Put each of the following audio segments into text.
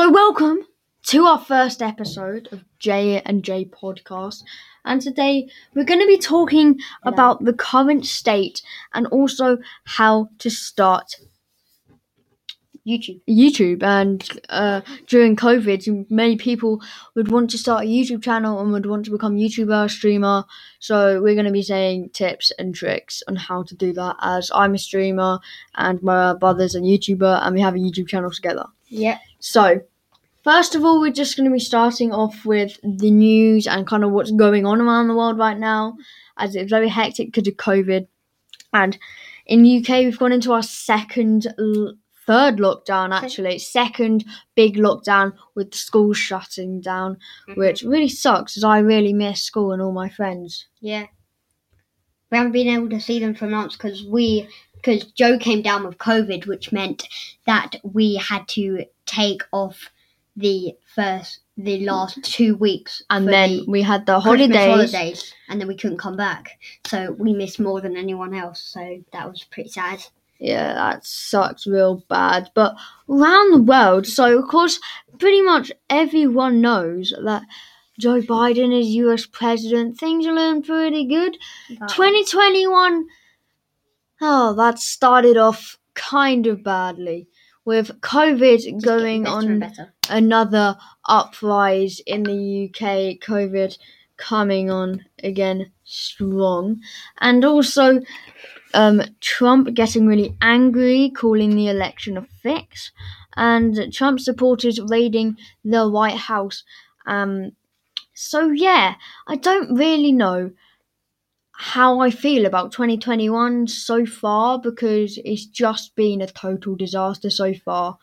So, welcome to our first episode of J and J podcast. And today we're going to be talking about the current state and also how to start YouTube. YouTube. And uh, during COVID, many people would want to start a YouTube channel and would want to become YouTuber, streamer. So we're going to be saying tips and tricks on how to do that. As I'm a streamer and my brother's a YouTuber, and we have a YouTube channel together. Yeah. So, first of all, we're just going to be starting off with the news and kind of what's going on around the world right now, as it's very hectic because of COVID. And in the UK, we've gone into our second, third lockdown actually, second big lockdown with the schools shutting down, mm-hmm. which really sucks as I really miss school and all my friends. Yeah. We haven't been able to see them for months because we because Joe came down with COVID, which meant that we had to take off the first the last two weeks And then the we had the holidays. holidays, and then we couldn't come back. So we missed more than anyone else. So that was pretty sad. Yeah, that sucks real bad. But around the world, so of course, pretty much everyone knows that Joe Biden is US president. Things are looking pretty good. 2021, oh, that started off kind of badly with COVID Just going on another uprise in the UK, COVID coming on again strong, and also um, Trump getting really angry, calling the election a fix, and Trump supporters raiding the White House. Um, so yeah, I don't really know how I feel about 2021 so far because it's just been a total disaster so far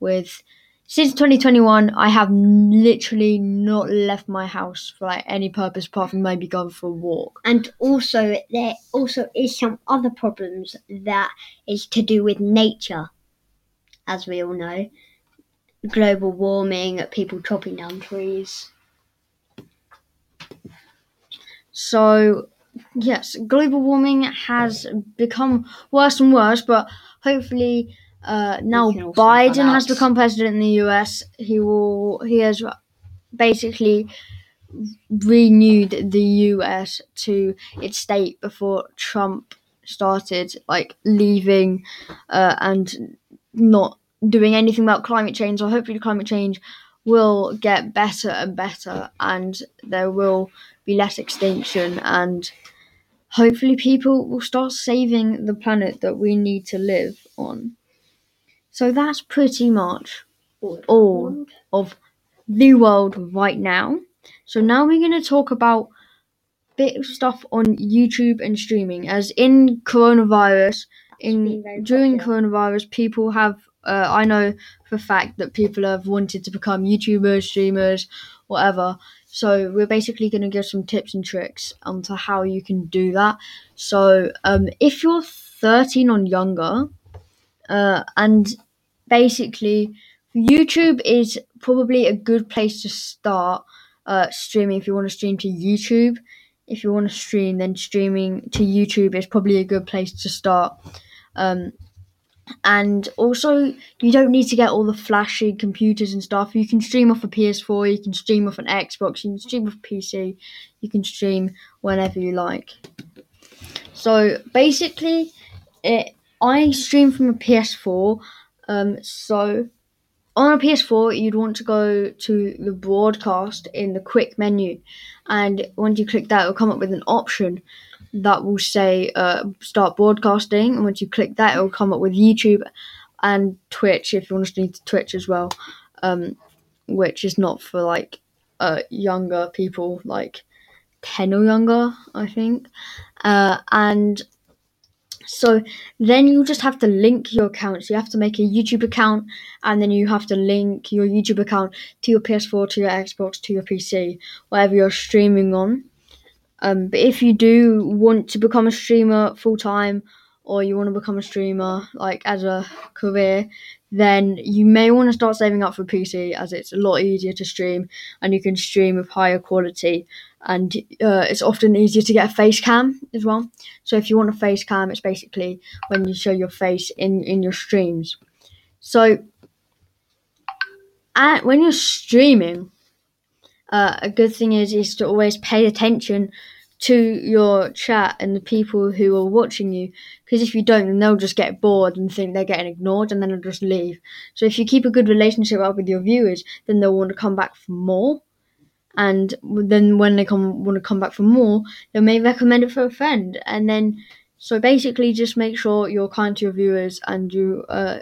with since 2021 I have literally not left my house for like any purpose apart from maybe going for a walk. And also, there also is some other problems that is to do with nature, as we all know. Global warming, people chopping down trees. So yes, global warming has become worse and worse, but hopefully uh, now can also cut Biden has become president in the US. He will he has basically renewed the US to its state before Trump started like leaving uh, and not doing anything about climate change. So hopefully climate change will get better and better and there will be less extinction and hopefully people will start saving the planet that we need to live on. So that's pretty much all of the world right now. So now we're going to talk about bit of stuff on YouTube and streaming. As in coronavirus, in during popular. coronavirus, people have. Uh, I know for a fact that people have wanted to become YouTubers, streamers, whatever. So we're basically going to give some tips and tricks onto how you can do that. So um, if you're 13 or younger, uh, and basically YouTube is probably a good place to start uh, streaming if you want to stream to YouTube. If you want to stream, then streaming to YouTube is probably a good place to start. Um, and also, you don't need to get all the flashy computers and stuff. You can stream off a PS4, you can stream off an Xbox, you can stream off a PC, you can stream whenever you like. So basically, it I stream from a PS4. Um, so on a PS4, you'd want to go to the broadcast in the quick menu, and once you click that, it'll come up with an option that will say uh, start broadcasting. And once you click that, it'll come up with YouTube and Twitch if you want to stream to Twitch as well, um, which is not for like uh, younger people, like 10 or younger, I think. Uh, and so then you just have to link your accounts. You have to make a YouTube account, and then you have to link your YouTube account to your PS4, to your Xbox, to your PC, whatever you're streaming on. Um, but if you do want to become a streamer full time, or you want to become a streamer like as a career, then you may want to start saving up for PC as it's a lot easier to stream and you can stream with higher quality and uh, it's often easier to get a face cam as well. So if you want a face cam, it's basically when you show your face in in your streams. So and when you're streaming, uh, a good thing is is to always pay attention to your chat and the people who are watching you. Because if you don't, then they'll just get bored and think they're getting ignored, and then they'll just leave. So if you keep a good relationship up with your viewers, then they'll want to come back for more. And then when they come want to come back for more, they may recommend it for a friend, and then so basically just make sure you're kind to your viewers and you uh,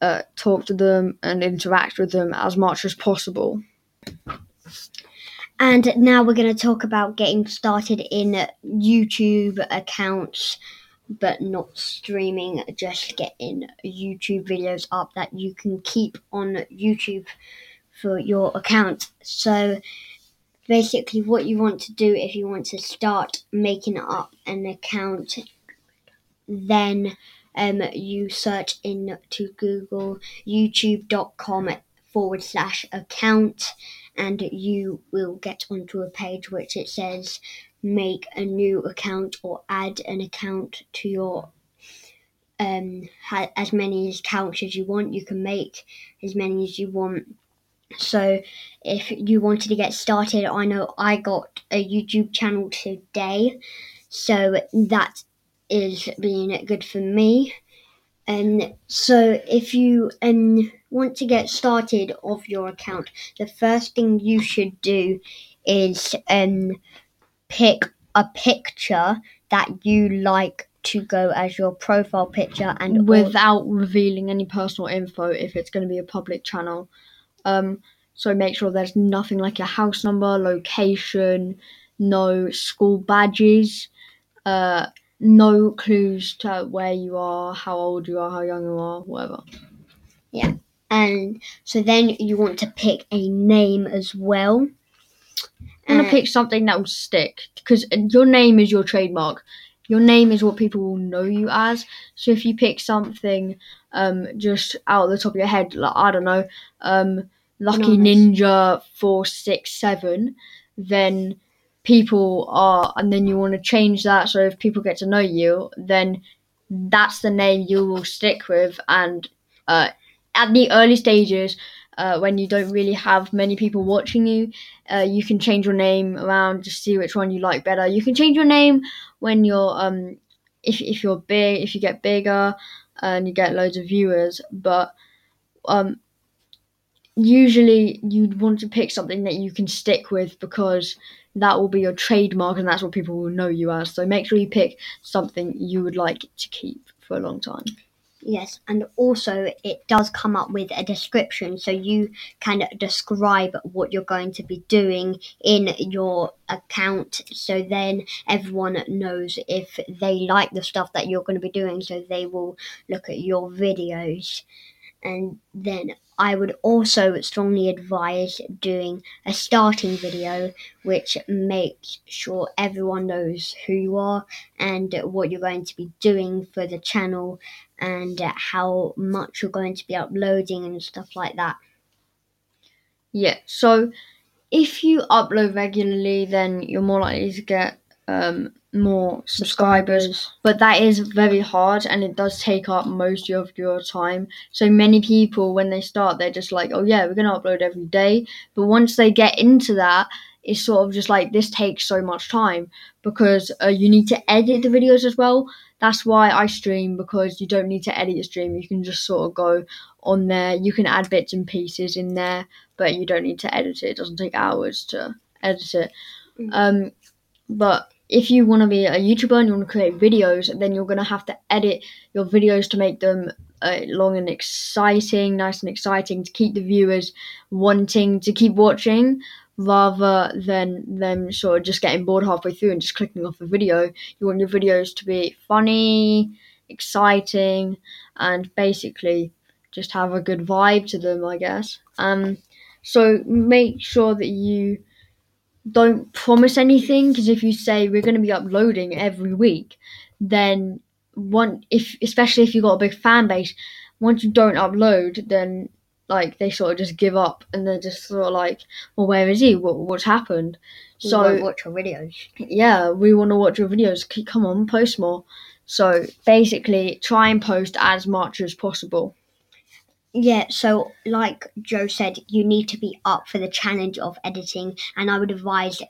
uh, talk to them and interact with them as much as possible. And now we're going to talk about getting started in YouTube accounts, but not streaming, just getting YouTube videos up that you can keep on YouTube for your account. So basically, what you want to do if you want to start making up an account, then um, you search into Google youtube.com forward slash account and you will get onto a page which it says make a new account or add an account to your um as many accounts as you want. You can make as many as you want. So if you wanted to get started i know i got a youtube channel today so that is being good for me. And so if you um, want to get started of your account, the first thing you should do is um, pick a picture that you like to go as your profile picture and without revealing any personal info if it's going to be a public channel. Um, so make sure there's nothing like your house number, location, no school badges, uh, no clues to where you are, how old you are, how young you are, whatever. Yeah. And so then you want to pick a name as well. And uh, pick something that will stick because your name is your trademark. Your name is what people will know you as. So if you pick something um, just out of the top of your head, like I don't know, um, Lucky Ninja four six seven, then people are, and then you want to change that. So if people get to know you, then that's the name you will stick with. And uh, at the early stages, uh, when you don't really have many people watching you, uh, you can change your name around to see which one you like better. You can change your name when you're um, if if you're big, if you get bigger and you get loads of viewers, but um, usually you'd want to pick something that you can stick with because that will be your trademark and that's what people will know you as. So make sure you pick something you would like to keep for a long time. Yes, and also it does come up with a description so you can describe what you're going to be doing in your account so then everyone knows if they like the stuff that you're going to be doing so they will look at your videos and then I would also strongly advise doing a starting video which makes sure everyone knows who you are and what you're going to be doing for the channel and how much you're going to be uploading and stuff like that. Yeah, so if you upload regularly, then you're more likely to get um, more subscribers, but that is very hard and it does take up most of your time. So many people, when they start, they're just like, oh yeah, we're going to upload every day. But once they get into that, it's sort of just like this takes so much time because uh, you need to edit the videos as well. That's why I stream because you don't need to edit your stream. You can just sort of go on there. You can add bits and pieces in there, but you don't need to edit it. It doesn't take hours to edit it. Mm-hmm. Um, but if you want to be a YouTuber and you want to create videos, then you're going to have to edit your videos to make them uh, long and exciting, nice and exciting to keep the viewers wanting to keep watching rather than them sort of just getting bored halfway through and just clicking off the video. You want your videos to be funny, exciting, and basically just have a good vibe to them, I guess. Um, so make sure that you don't promise anything because if you say we're going to be uploading every week, then one if especially if you've got a big fan base, once you don't upload, then like they sort of just give up and they're just sort of like, well, where is he? What what's happened? We so watch your videos. Yeah, we want to watch your videos. Come on, post more. So basically, try and post as much as possible. Yeah, so like Joe said, you need to be up for the challenge of editing, and I would advise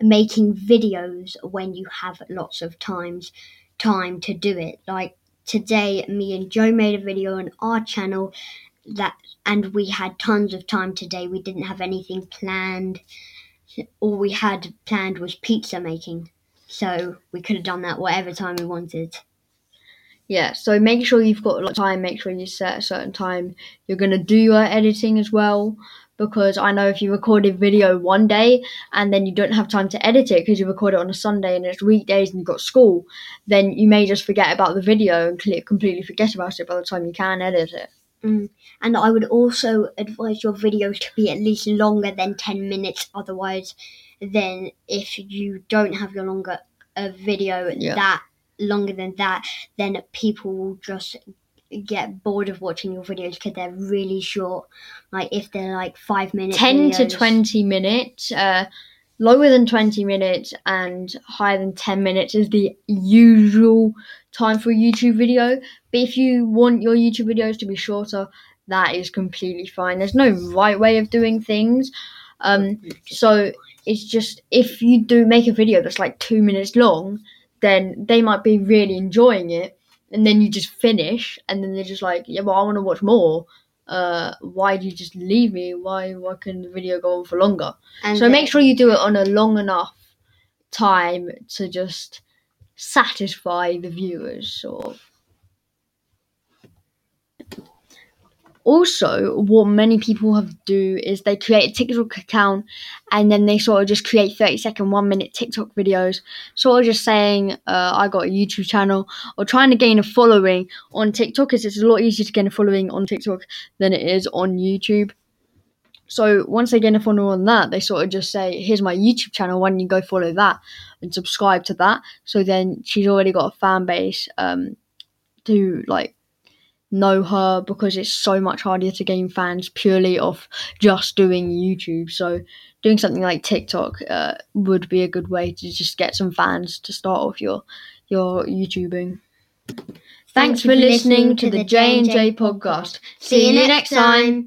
making videos when you have lots of times time to do it. Like today, me and Joe made a video on our channel that, and we had tons of time today. We didn't have anything planned. All we had planned was pizza making, so we could have done that whatever time we wanted. Yeah, so make sure you've got a lot of time, make sure you set a certain time you're going to do your editing as well. Because I know if you record a video one day and then you don't have time to edit it because you record it on a Sunday and it's weekdays and you've got school, then you may just forget about the video and completely forget about it by the time you can edit it. Mm. And I would also advise your videos to be at least longer than 10 minutes. Otherwise, then if you don't have your longer a video Yeah. that longer than that, then people will just get bored of watching your videos because they're really short. Like if they're like five minutes. 10 to 20 minutes. Uh, lower than 20 minutes and higher than 10 minutes is the usual time for a YouTube video. But if you want your YouTube videos to be shorter, that is completely fine. There's no right way of doing things. Um, so it's just if you do make a video that's like two minutes long, then they might be really enjoying it. And then you just finish, and then they're just like, yeah, well, I want to watch more uh, why do you just leave me? Why why can the video go on for longer? And so make sure you do it on a long enough time to just satisfy the viewers, sort of. Also, what many people have do is they create a TikTok account and then they sort of just create 30 second, one minute TikTok videos, sort of just saying, uh, I got a YouTube channel, or trying to gain a following on TikTok because it's a lot easier to gain a following on TikTok than it is on YouTube. So once they gain a follow on that, they sort of just say, "Here's my YouTube channel. Why don't you go follow that and subscribe to that?" So then she's already got a fan base um, to like know her because it's so much harder to gain fans purely off just doing YouTube. So doing something like TikTok uh, would be a good way to just get some fans to start off your your YouTubing. Thanks for listening to the J and J podcast. See you next time.